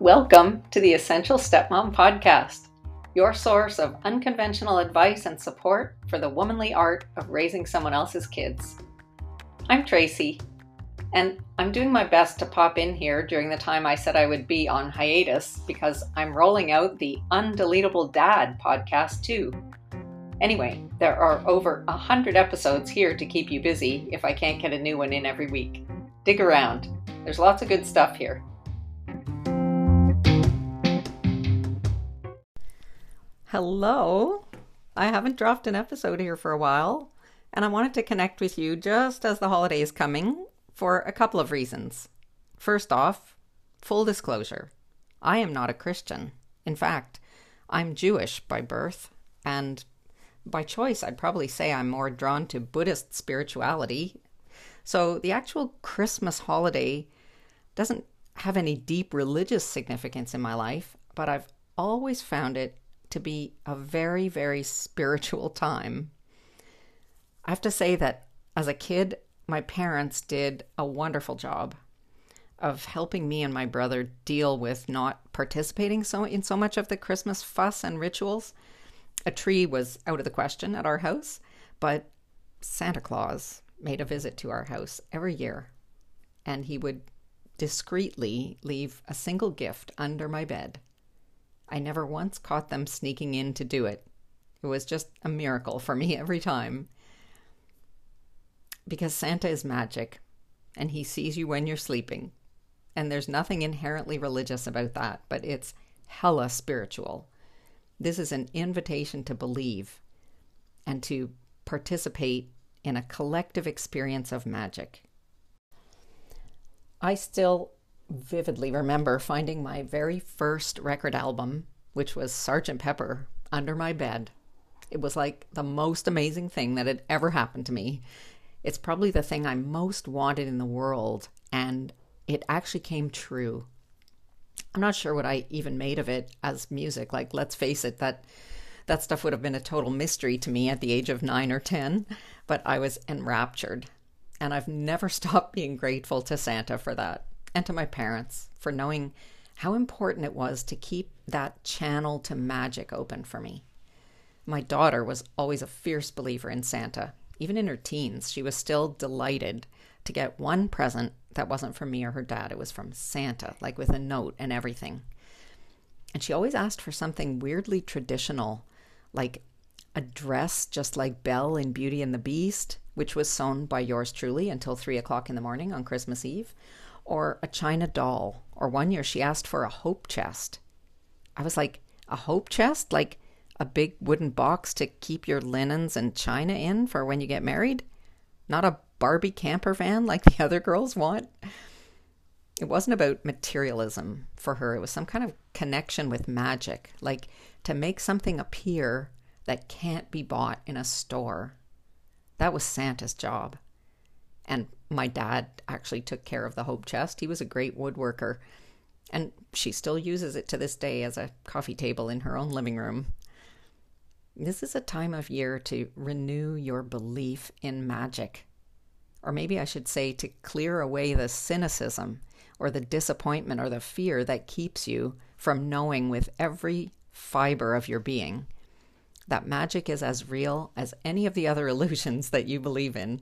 Welcome to the Essential Stepmom Podcast, your source of unconventional advice and support for the womanly art of raising someone else's kids. I'm Tracy, and I'm doing my best to pop in here during the time I said I would be on hiatus because I'm rolling out the Undeletable Dad podcast too. Anyway, there are over a hundred episodes here to keep you busy if I can't get a new one in every week. Dig around. There's lots of good stuff here. Hello. I haven't dropped an episode here for a while, and I wanted to connect with you just as the holiday is coming for a couple of reasons. First off, full disclosure I am not a Christian. In fact, I'm Jewish by birth, and by choice, I'd probably say I'm more drawn to Buddhist spirituality. So the actual Christmas holiday doesn't have any deep religious significance in my life, but I've always found it to be a very, very spiritual time. I have to say that as a kid, my parents did a wonderful job of helping me and my brother deal with not participating so in so much of the Christmas fuss and rituals. A tree was out of the question at our house, but Santa Claus made a visit to our house every year, and he would discreetly leave a single gift under my bed I never once caught them sneaking in to do it. It was just a miracle for me every time. Because Santa is magic, and he sees you when you're sleeping. And there's nothing inherently religious about that, but it's hella spiritual. This is an invitation to believe and to participate in a collective experience of magic. I still vividly remember finding my very first record album, which was Sgt. Pepper, under my bed. It was like the most amazing thing that had ever happened to me. It's probably the thing I most wanted in the world, and it actually came true. I'm not sure what I even made of it as music. Like, let's face it, that that stuff would have been a total mystery to me at the age of nine or ten, but I was enraptured. And I've never stopped being grateful to Santa for that and to my parents for knowing how important it was to keep that channel to magic open for me. My daughter was always a fierce believer in Santa. Even in her teens, she was still delighted to get one present that wasn't from me or her dad. It was from Santa, like with a note and everything. And she always asked for something weirdly traditional, like a dress just like Belle in Beauty and the Beast, which was sewn by yours truly until three o'clock in the morning on Christmas Eve, or a china doll. Or one year she asked for a hope chest. I was like, a hope chest? Like a big wooden box to keep your linens and china in for when you get married? Not a Barbie camper van like the other girls want? It wasn't about materialism for her. It was some kind of connection with magic, like to make something appear that can't be bought in a store. That was Santa's job. And my dad actually took care of the hope chest. He was a great woodworker. And she still uses it to this day as a coffee table in her own living room. This is a time of year to renew your belief in magic. Or maybe I should say to clear away the cynicism or the disappointment or the fear that keeps you from knowing with every fiber of your being that magic is as real as any of the other illusions that you believe in.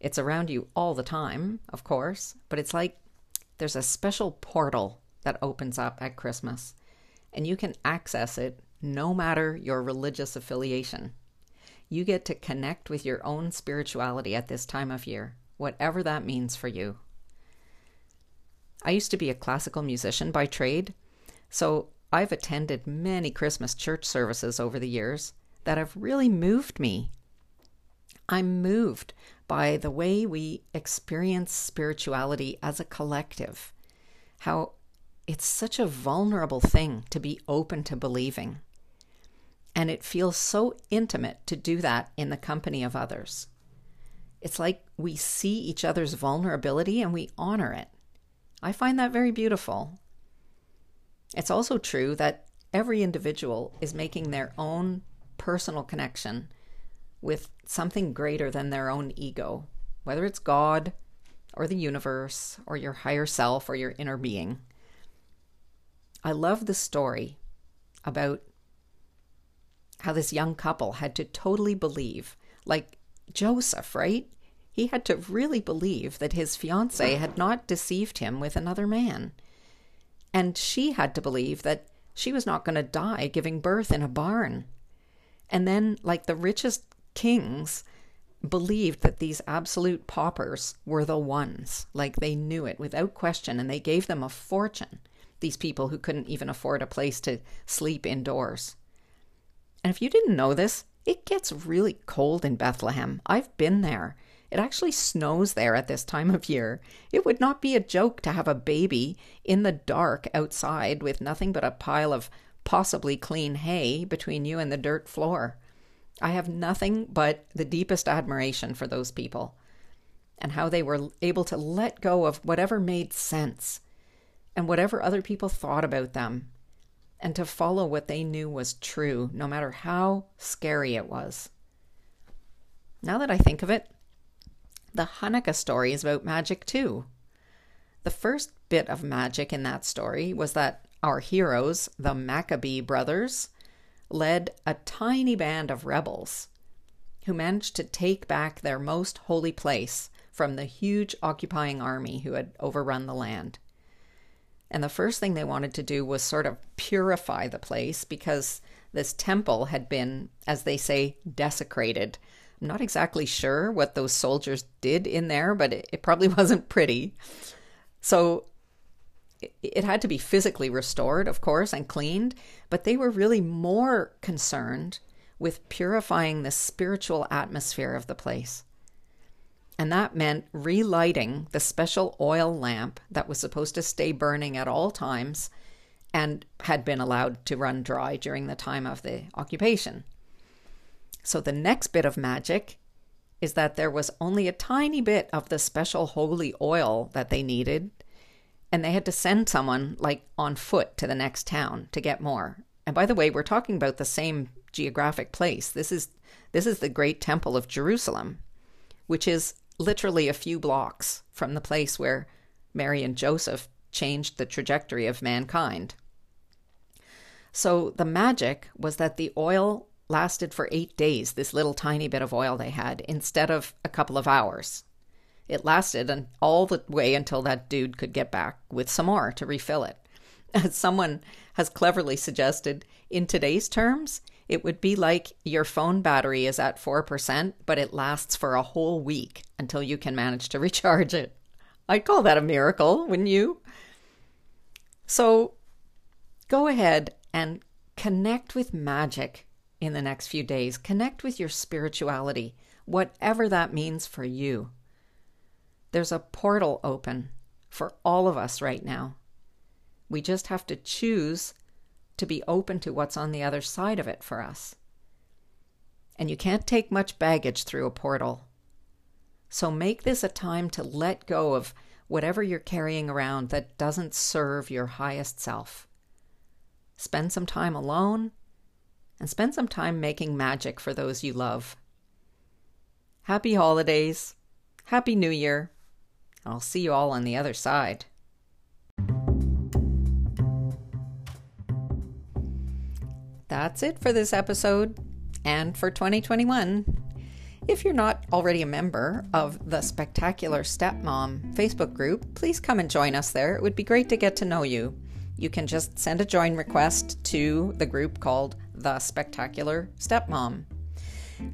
It's around you all the time, of course, but it's like there's a special portal that opens up at Christmas, and you can access it no matter your religious affiliation. You get to connect with your own spirituality at this time of year, whatever that means for you. I used to be a classical musician by trade, so I've attended many Christmas church services over the years that have really moved me. I'm moved by the way we experience spirituality as a collective. How it's such a vulnerable thing to be open to believing. And it feels so intimate to do that in the company of others. It's like we see each other's vulnerability and we honor it. I find that very beautiful. It's also true that every individual is making their own personal connection with something greater than their own ego, whether it's God or the universe or your higher self or your inner being. I love the story about how this young couple had to totally believe, like Joseph, right? He had to really believe that his fiancee had not deceived him with another man. And she had to believe that she was not going to die giving birth in a barn. And then, like the richest kings, believed that these absolute paupers were the ones. Like they knew it without question, and they gave them a fortune. These people who couldn't even afford a place to sleep indoors. And if you didn't know this, it gets really cold in Bethlehem. I've been there. It actually snows there at this time of year. It would not be a joke to have a baby in the dark outside with nothing but a pile of possibly clean hay between you and the dirt floor. I have nothing but the deepest admiration for those people and how they were able to let go of whatever made sense and whatever other people thought about them and to follow what they knew was true, no matter how scary it was. Now that I think of it, the Hanukkah story is about magic too. The first bit of magic in that story was that our heroes, the Maccabee brothers, led a tiny band of rebels who managed to take back their most holy place from the huge occupying army who had overrun the land. And the first thing they wanted to do was sort of purify the place because this temple had been, as they say, desecrated. I'm not exactly sure what those soldiers did in there, but it, it probably wasn't pretty. So it had to be physically restored, of course, and cleaned, but they were really more concerned with purifying the spiritual atmosphere of the place. And that meant relighting the special oil lamp that was supposed to stay burning at all times and had been allowed to run dry during the time of the occupation. So the next bit of magic is that there was only a tiny bit of the special holy oil that they needed and they had to send someone like on foot to the next town to get more. And by the way, we're talking about the same geographic place. This is this is the great temple of Jerusalem, which is literally a few blocks from the place where Mary and Joseph changed the trajectory of mankind. So the magic was that the oil lasted for 8 days, this little tiny bit of oil they had, instead of a couple of hours. It lasted all the way until that dude could get back with some more to refill it. As someone has cleverly suggested, in today's terms, it would be like your phone battery is at 4%, but it lasts for a whole week until you can manage to recharge it. I'd call that a miracle, wouldn't you? So go ahead and connect with magic in the next few days. Connect with your spirituality, whatever that means for you. There's a portal open for all of us right now. We just have to choose to be open to what's on the other side of it for us. And you can't take much baggage through a portal. So make this a time to let go of whatever you're carrying around that doesn't serve your highest self. Spend some time alone and spend some time making magic for those you love. Happy holidays. Happy New Year. I'll see you all on the other side. That's it for this episode and for 2021. If you're not already a member of the Spectacular Stepmom Facebook group, please come and join us there. It would be great to get to know you. You can just send a join request to the group called The Spectacular Stepmom.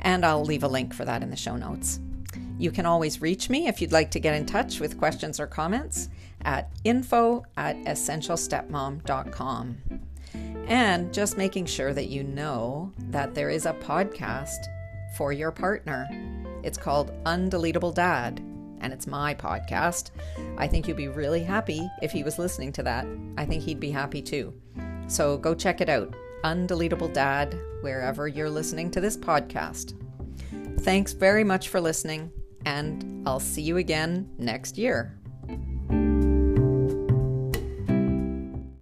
And I'll leave a link for that in the show notes. You can always reach me if you'd like to get in touch with questions or comments at info at essentialstepmom.com. And just making sure that you know that there is a podcast for your partner. It's called Undeletable Dad, and it's my podcast. I think you'd be really happy if he was listening to that. I think he'd be happy too. So go check it out Undeletable Dad, wherever you're listening to this podcast. Thanks very much for listening and I'll see you again next year.